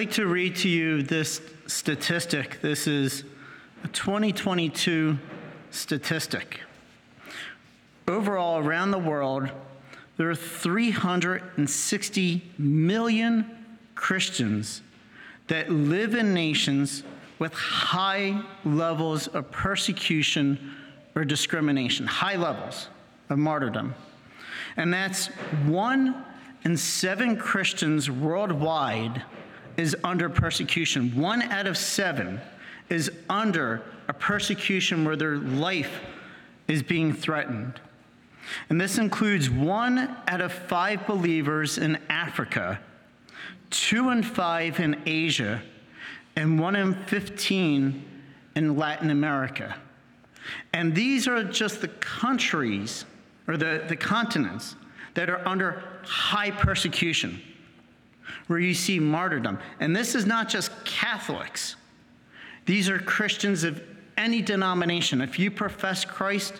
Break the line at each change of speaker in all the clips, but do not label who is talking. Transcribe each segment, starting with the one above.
like to read to you this statistic. This is a 2022 statistic. Overall, around the world, there are 360 million Christians that live in nations with high levels of persecution or discrimination, high levels of martyrdom. And that's one in seven Christians worldwide is under persecution. One out of seven is under a persecution where their life is being threatened. And this includes one out of five believers in Africa, two in five in Asia, and one in 15 in Latin America. And these are just the countries or the, the continents that are under high persecution, where you see martyrdom. And this is not just Catholics, these are Christians of any denomination. If you profess Christ,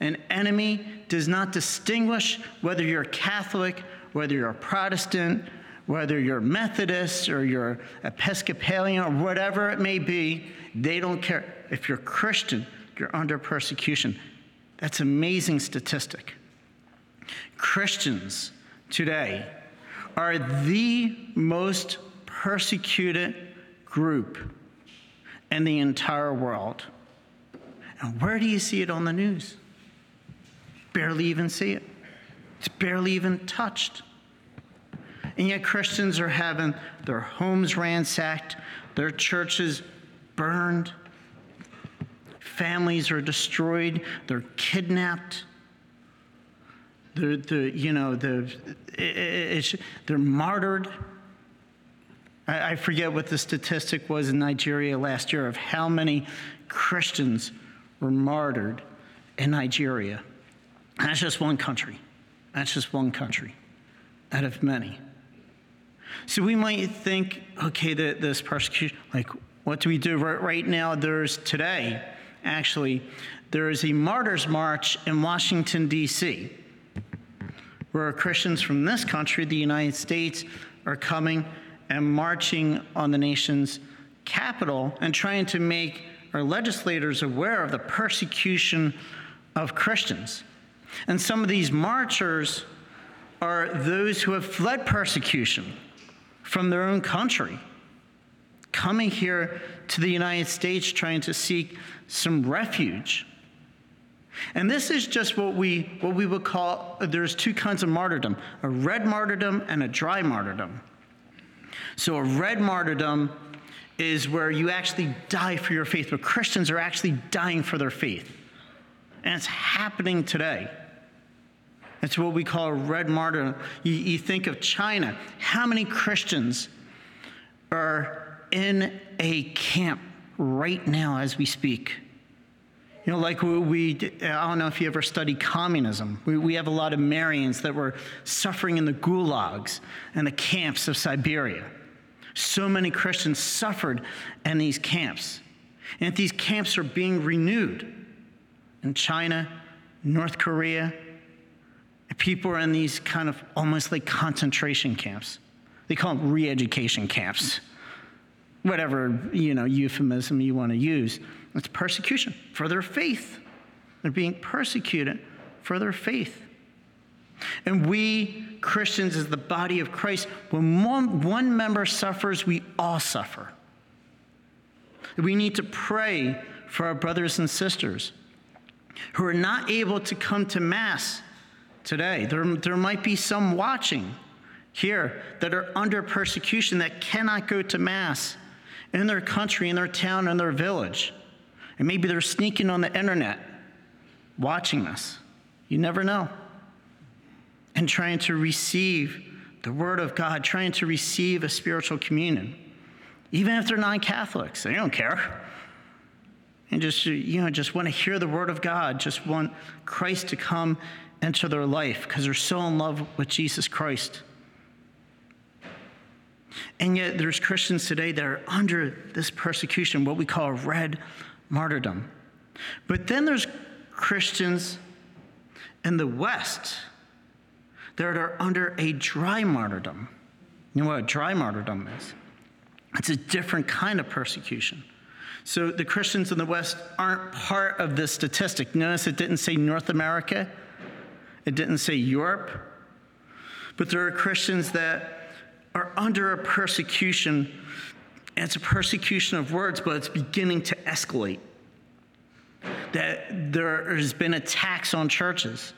an enemy does not distinguish whether you're Catholic, whether you're a Protestant, whether you're Methodist or you're Episcopalian or whatever it may be. They don't care. If you're Christian, you're under persecution. That's an amazing statistic. Christians today are the most persecuted group in the entire world. And where do you see it on the news? Barely even see it. It's barely even touched. And yet, Christians are having their homes ransacked, their churches burned, families are destroyed, they're kidnapped. They're, the, you know, the, it, it, they're martyred. I, I forget what the statistic was in Nigeria last year of how many Christians were martyred in Nigeria. That's just one country. That's just one country out of many. So we might think, okay, that this persecution, like, what do we do right, right now? There's today, actually, there is a martyrs march in Washington, D.C where Christians from this country, the United States, are coming and marching on the nation's capital and trying to make our legislators aware of the persecution of Christians. And some of these marchers are those who have fled persecution from their own country, coming here to the United States trying to seek some refuge. And this is just what we, what we would call there's two kinds of martyrdom a red martyrdom and a dry martyrdom. So, a red martyrdom is where you actually die for your faith, but Christians are actually dying for their faith. And it's happening today. That's what we call a red martyrdom. You, you think of China. How many Christians are in a camp right now as we speak? You know, like we, I don't know if you ever studied communism. We, we have a lot of Marians that were suffering in the gulags and the camps of Siberia. So many Christians suffered in these camps. And these camps are being renewed in China, North Korea. People are in these kind of almost like concentration camps. They call them re education camps, whatever you know, euphemism you want to use. It's persecution for their faith. They're being persecuted for their faith. And we Christians, as the body of Christ, when one, one member suffers, we all suffer. We need to pray for our brothers and sisters who are not able to come to Mass today. There, there might be some watching here that are under persecution that cannot go to Mass in their country, in their town, in their village. And maybe they're sneaking on the internet watching us. You never know. And trying to receive the Word of God, trying to receive a spiritual communion. Even if they're non Catholics, they don't care. And just, you know, just want to hear the Word of God, just want Christ to come into their life because they're so in love with Jesus Christ. And yet, there's Christians today that are under this persecution, what we call red martyrdom. But then there's Christians in the West that are under a dry martyrdom. You know what a dry martyrdom is? It's a different kind of persecution. So the Christians in the West aren't part of this statistic. Notice it didn't say North America, it didn't say Europe, but there are Christians that are under a persecution. It's a persecution of words, but it's beginning to escalate. That there has been attacks on churches.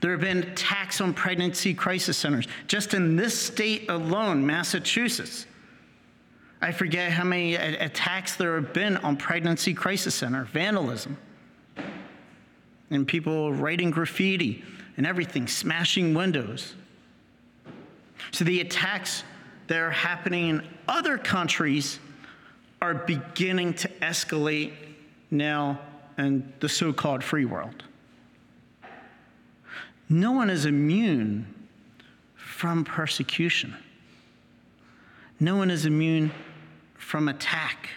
There have been attacks on pregnancy crisis centers. Just in this state alone, Massachusetts, I forget how many attacks there have been on pregnancy crisis center, vandalism, and people writing graffiti and everything, smashing windows. So the attacks that are happening in other countries are beginning to escalate now in the so called free world. No one is immune from persecution. No one is immune from attack.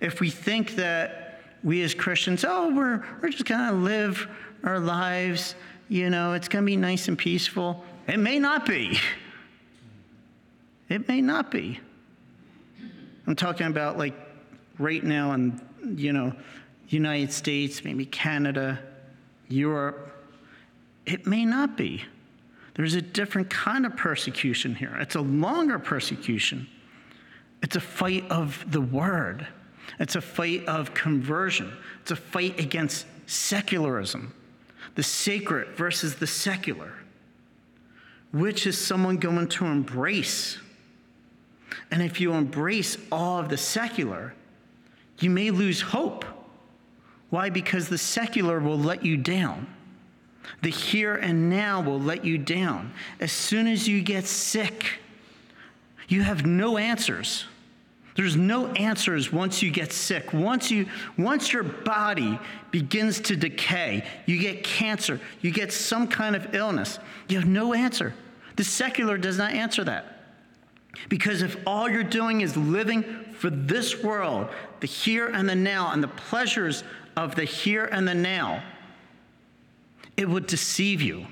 If we think that we as Christians, oh, we're, we're just going to live our lives, you know, it's going to be nice and peaceful, it may not be. It may not be. I'm talking about like right now in, you know, United States, maybe Canada, Europe. It may not be. There's a different kind of persecution here. It's a longer persecution. It's a fight of the word. It's a fight of conversion. It's a fight against secularism, the sacred versus the secular. Which is someone going to embrace? And if you embrace all of the secular, you may lose hope. Why? Because the secular will let you down. The here and now will let you down. As soon as you get sick, you have no answers. There's no answers once you get sick. Once you once your body begins to decay, you get cancer, you get some kind of illness. You have no answer. The secular does not answer that. Because if all you're doing is living for this world, the here and the now, and the pleasures of the here and the now, it would deceive you.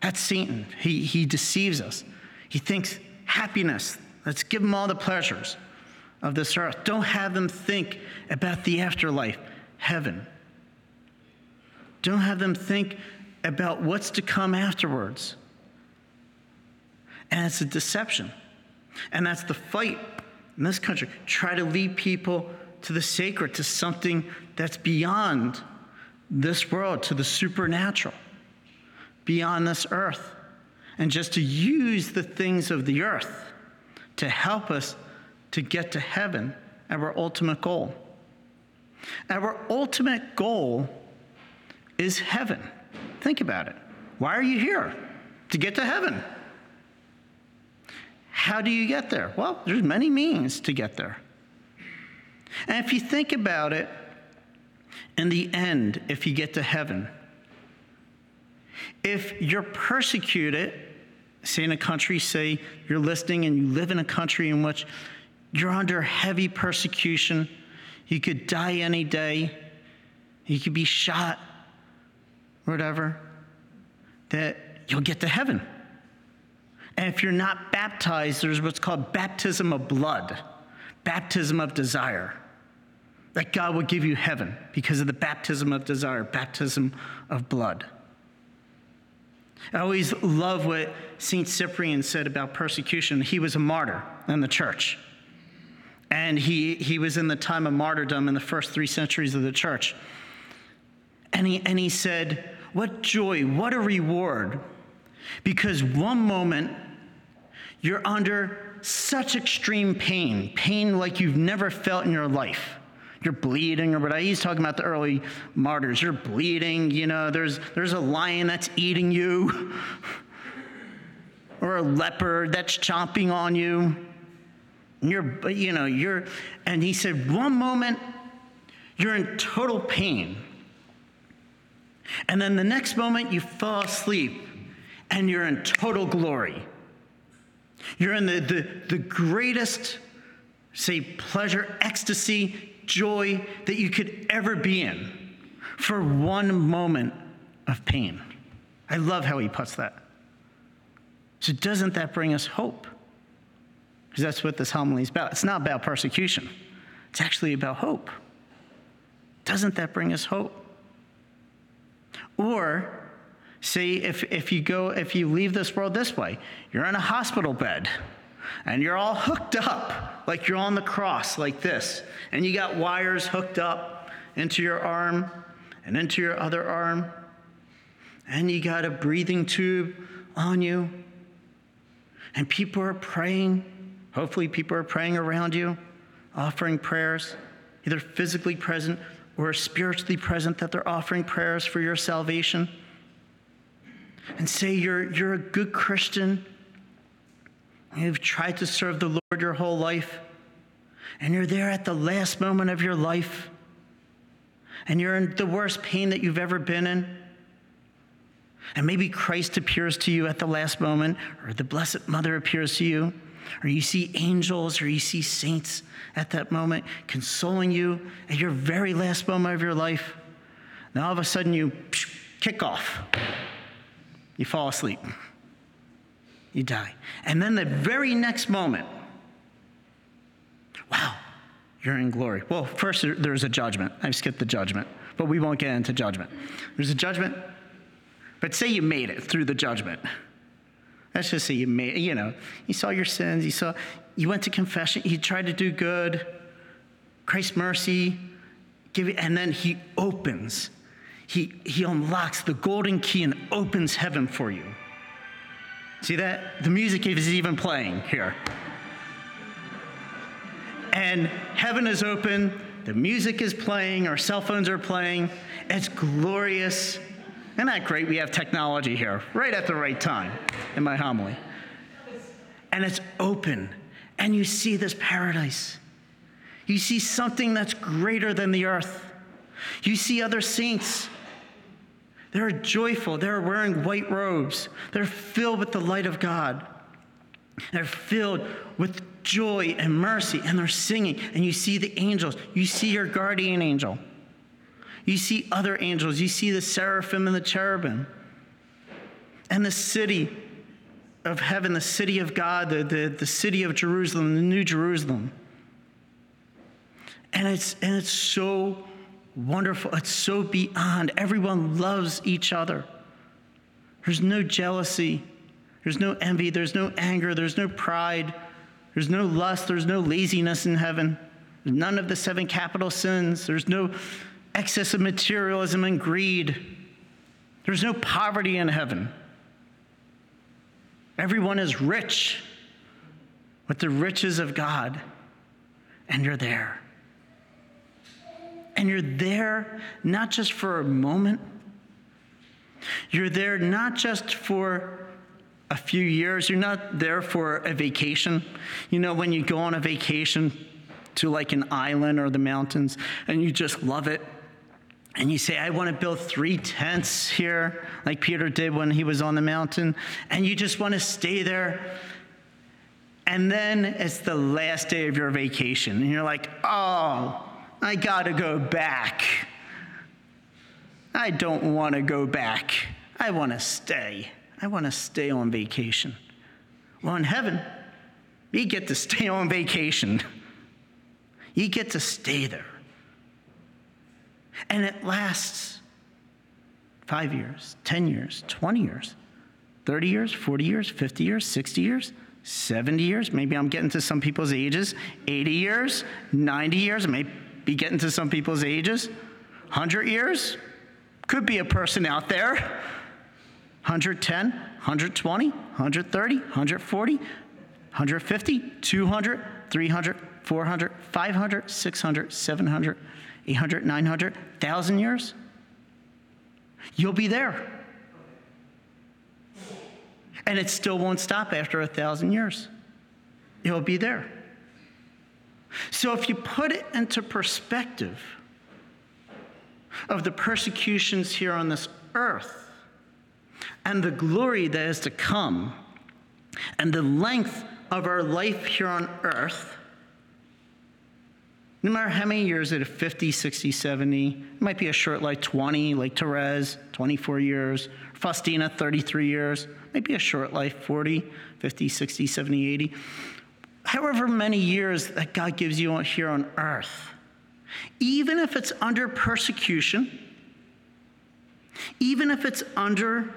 That's Satan. He, he deceives us. He thinks happiness, let's give him all the pleasures of this earth. Don't have them think about the afterlife, heaven. Don't have them think about what's to come afterwards. And it's a deception. And that's the fight in this country. Try to lead people to the sacred, to something that's beyond this world, to the supernatural, beyond this earth. And just to use the things of the earth to help us to get to heaven, our ultimate goal. Our ultimate goal is heaven. Think about it. Why are you here? To get to heaven. How do you get there? Well, there's many means to get there. And if you think about it, in the end, if you get to heaven, if you're persecuted, say in a country, say you're listening and you live in a country in which you're under heavy persecution. You could die any day. You could be shot, whatever, that you'll get to heaven. And if you're not baptized, there's what's called baptism of blood, baptism of desire. That God will give you heaven because of the baptism of desire, baptism of blood. I always love what St. Cyprian said about persecution. He was a martyr in the church. And he, he was in the time of martyrdom in the first three centuries of the church. And he, and he said, What joy, what a reward. Because one moment you're under such extreme pain, pain like you've never felt in your life. You're bleeding or whatever. He's talking about the early martyrs. You're bleeding, you know, there's, there's a lion that's eating you, or a leopard that's chomping on you you're, you know, you're, and he said, one moment you're in total pain. And then the next moment you fall asleep and you're in total glory. You're in the, the, the greatest, say, pleasure, ecstasy, joy that you could ever be in for one moment of pain. I love how he puts that. So, doesn't that bring us hope? Because that's what this homily is about. It's not about persecution, it's actually about hope. Doesn't that bring us hope? Or, say, if, if you go, if you leave this world this way, you're in a hospital bed and you're all hooked up, like you're on the cross, like this, and you got wires hooked up into your arm and into your other arm, and you got a breathing tube on you, and people are praying. Hopefully, people are praying around you, offering prayers, either physically present or spiritually present, that they're offering prayers for your salvation. And say you're, you're a good Christian You've tried to serve the Lord your whole life, and you're there at the last moment of your life, and you're in the worst pain that you've ever been in. And maybe Christ appears to you at the last moment, or the Blessed Mother appears to you, or you see angels, or you see saints at that moment consoling you at your very last moment of your life. Now all of a sudden you kick off, you fall asleep you die. And then the very next moment, wow, you're in glory. Well, first there's a judgment. I've skipped the judgment, but we won't get into judgment. There's a judgment, but say you made it through the judgment. Let's just say you made, you know, you saw your sins, you saw, you went to confession, you tried to do good, Christ's mercy, give it, and then he opens, he, he unlocks the golden key and opens heaven for you. See that? The music is even playing here. And heaven is open, the music is playing, our cell phones are playing. It's glorious. Isn't that great? We have technology here, right at the right time in my homily. And it's open, and you see this paradise. You see something that's greater than the earth. You see other saints they're joyful. They're wearing white robes. They're filled with the light of God. They're filled with joy and mercy, and they're singing. And you see the angels. You see your guardian angel. You see other angels. You see the seraphim and the cherubim. And the city of heaven, the city of God, the, the, the city of Jerusalem, the new Jerusalem. And it's, and it's so wonderful. It's so beyond. Everyone loves each other. There's no jealousy. There's no envy. There's no anger. There's no pride. There's no lust. There's no laziness in heaven. There's none of the seven capital sins. There's no excess of materialism and greed. There's no poverty in heaven. Everyone is rich with the riches of God, and you're there. And you're there not just for a moment, you're there not just for a few years, you're not there for a vacation. You know, when you go on a vacation to like an island or the mountains and you just love it. And you say, I want to build three tents here, like Peter did when he was on the mountain. And you just want to stay there. And then it's the last day of your vacation. And you're like, oh, I got to go back. I don't want to go back. I want to stay. I want to stay on vacation. Well, in heaven, you get to stay on vacation. You get to stay there. And it lasts five years, 10 years, 20 years, 30 years, 40 years, 50 years, 60 years, 70 years. Maybe I'm getting to some people's ages, 80 years, 90 years, maybe be getting to some people's ages. 100 years? Could be a person out there. 110, 120, 130, 140, 150, 200, 300, 400, 500, 600, 700, 800, 900, 1,000 years? You'll be there. And it still won't stop after a thousand years. It'll be there. So, if you put it into perspective of the persecutions here on this earth and the glory that is to come and the length of our life here on earth, no matter how many years it is 50, 60, 70, it might be a short life 20, like Therese, 24 years, Faustina, 33 years, maybe a short life 40, 50, 60, 70, 80 however many years that God gives you here on earth, even if it's under persecution, even if it's under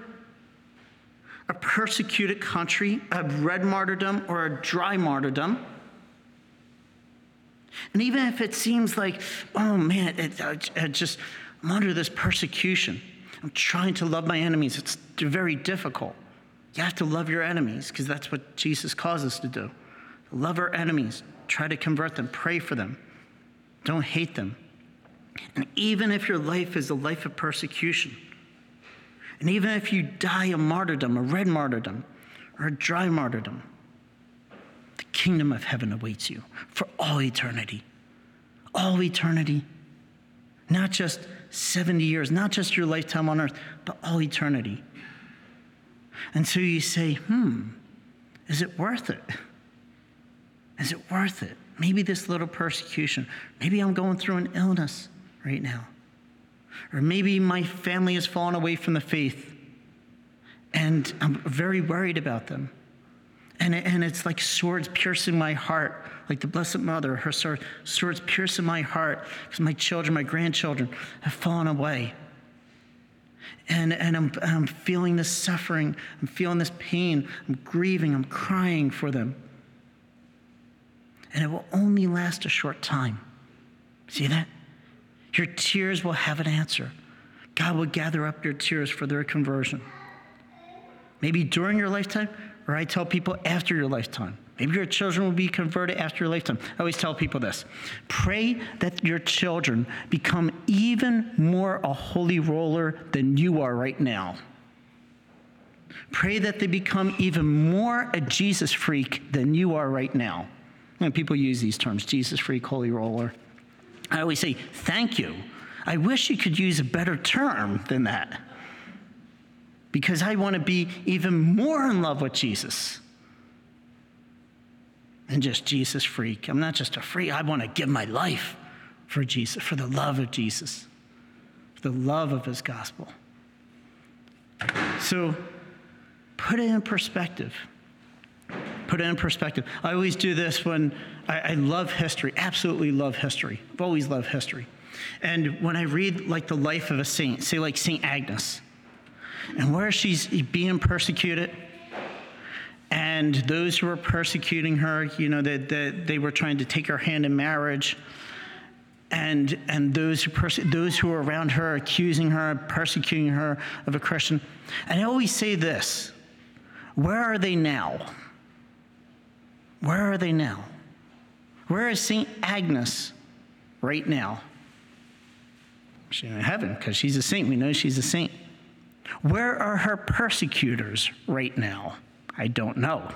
a persecuted country, a red martyrdom or a dry martyrdom, and even if it seems like, oh man, it, it, it just, I'm under this persecution. I'm trying to love my enemies. It's very difficult. You have to love your enemies because that's what Jesus calls us to do. Love our enemies, try to convert them, pray for them, don't hate them. And even if your life is a life of persecution, and even if you die a martyrdom, a red martyrdom, or a dry martyrdom, the kingdom of heaven awaits you for all eternity. All eternity. Not just 70 years, not just your lifetime on earth, but all eternity. And so you say, hmm, is it worth it? Is it worth it? Maybe this little persecution. Maybe I'm going through an illness right now. Or maybe my family has fallen away from the faith and I'm very worried about them. And, and it's like swords piercing my heart, like the Blessed Mother, her sword, swords piercing my heart because my children, my grandchildren have fallen away. And, and I'm, I'm feeling this suffering, I'm feeling this pain, I'm grieving, I'm crying for them. And it will only last a short time. See that? Your tears will have an answer. God will gather up your tears for their conversion. Maybe during your lifetime, or I tell people after your lifetime. Maybe your children will be converted after your lifetime. I always tell people this pray that your children become even more a holy roller than you are right now. Pray that they become even more a Jesus freak than you are right now. And people use these terms Jesus freak, holy roller. I always say, thank you. I wish you could use a better term than that because I want to be even more in love with Jesus than just Jesus freak. I'm not just a freak, I want to give my life for Jesus, for the love of Jesus, for the love of his gospel. So put it in perspective. Put it in perspective. I always do this when I, I love history, absolutely love history. I've always loved history. And when I read like the life of a saint, say like St. Agnes, and where she's being persecuted, and those who were persecuting her, you know, that they, they, they, were trying to take her hand in marriage. And, and those, who perse- those who were around her accusing her, persecuting her of a Christian. And I always say this where are they now? Where are they now? Where is St. Agnes right now? She's in heaven because she's a saint. We know she's a saint. Where are her persecutors right now? I don't know.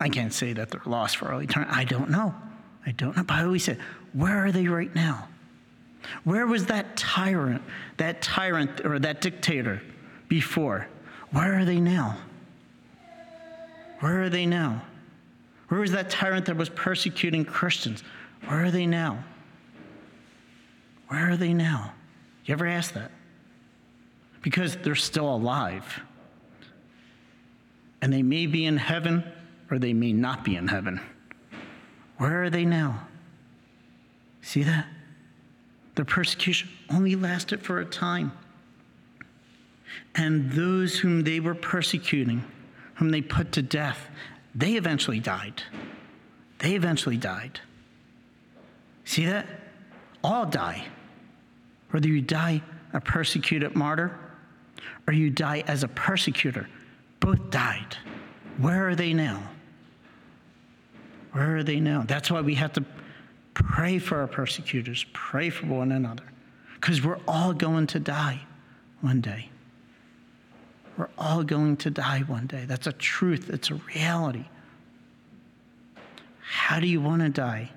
I can't say that they're lost for all eternity. I don't know. I don't know. But I always say, where are they right now? Where was that tyrant, that tyrant or that dictator before? Where are they now? Where are they now? Where was that tyrant that was persecuting Christians? Where are they now? Where are they now? You ever ask that? Because they're still alive. And they may be in heaven or they may not be in heaven. Where are they now? See that? Their persecution only lasted for a time. And those whom they were persecuting, whom they put to death, they eventually died. They eventually died. See that? All die. Whether you die a persecuted martyr or you die as a persecutor, both died. Where are they now? Where are they now? That's why we have to pray for our persecutors, pray for one another, because we're all going to die one day. We're all going to die one day. That's a truth, it's a reality. How do you want to die?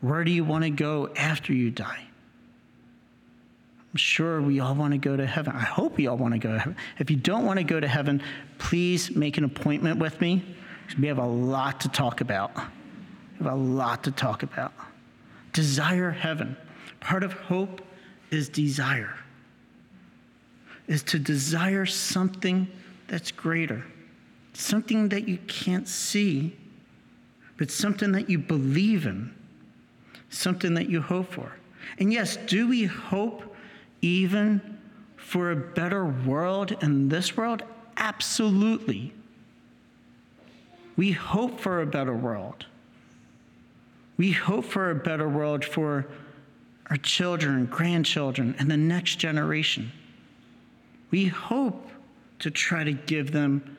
Where do you want to go after you die? I'm sure we all want to go to heaven. I hope we all want to go to heaven. If you don't want to go to heaven, please make an appointment with me. We have a lot to talk about. We have a lot to talk about. Desire heaven. Part of hope is desire is to desire something that's greater, something that you can't see, but something that you believe in, something that you hope for. And yes, do we hope even for a better world in this world? Absolutely. We hope for a better world. We hope for a better world for our children, grandchildren, and the next generation. We hope to try to give them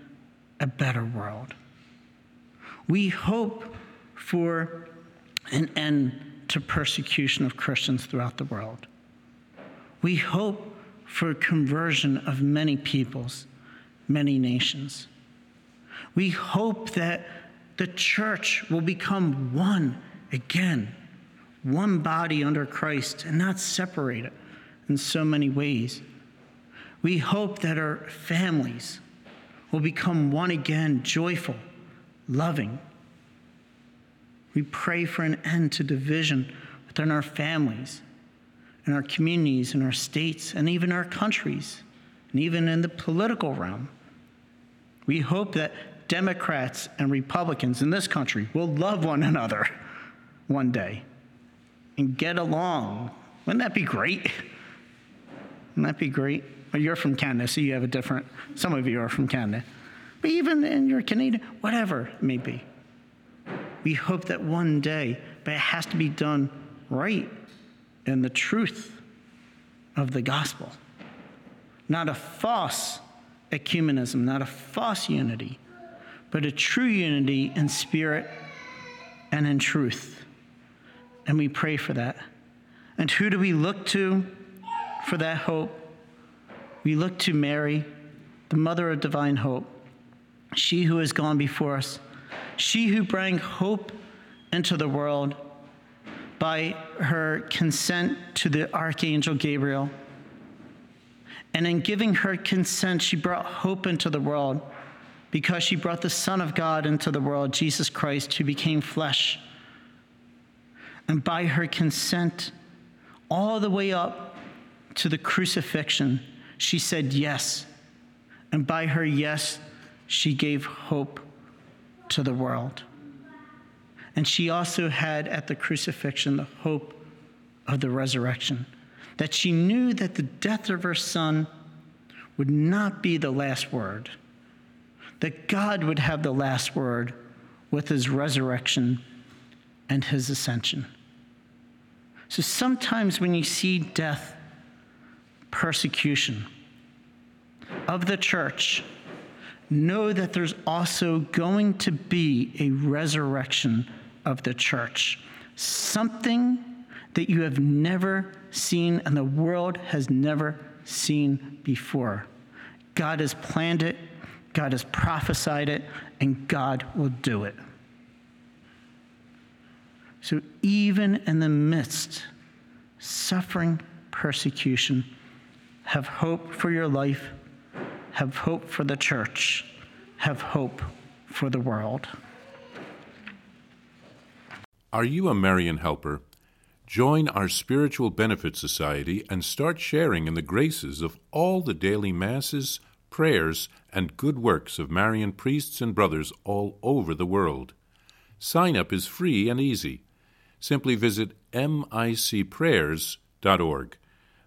a better world. We hope for an end to persecution of Christians throughout the world. We hope for conversion of many peoples, many nations. We hope that the church will become one again, one body under Christ, and not separate it in so many ways. We hope that our families will become one again, joyful, loving. We pray for an end to division within our families, in our communities, in our states, and even our countries, and even in the political realm. We hope that Democrats and Republicans in this country will love one another one day and get along. Wouldn't that be great? Wouldn't that be great? You're from Canada, so you have a different, some of you are from Canada. But even in your Canadian, whatever it may be, we hope that one day, but it has to be done right in the truth of the gospel. Not a false ecumenism, not a false unity, but a true unity in spirit and in truth. And we pray for that. And who do we look to for that hope? We look to Mary, the mother of divine hope, she who has gone before us, she who brought hope into the world by her consent to the archangel Gabriel. And in giving her consent, she brought hope into the world because she brought the Son of God into the world, Jesus Christ, who became flesh. And by her consent, all the way up to the crucifixion, she said yes. And by her yes, she gave hope to the world. And she also had at the crucifixion the hope of the resurrection, that she knew that the death of her son would not be the last word that God would have the last word with his resurrection and his ascension. So sometimes when you see death, persecution of the church, know that there's also going to be a resurrection of the church. Something that you have never seen and the world has never seen before. God has planned it God has prophesied it, and God will do it. So, even in the midst, suffering, persecution, have hope for your life, have hope for the church, have hope for the world.
Are you a Marian helper? Join our Spiritual Benefit Society and start sharing in the graces of all the daily masses prayers, and good works of Marian priests and brothers all over the world. Sign up is free and easy. Simply visit micprayers.org.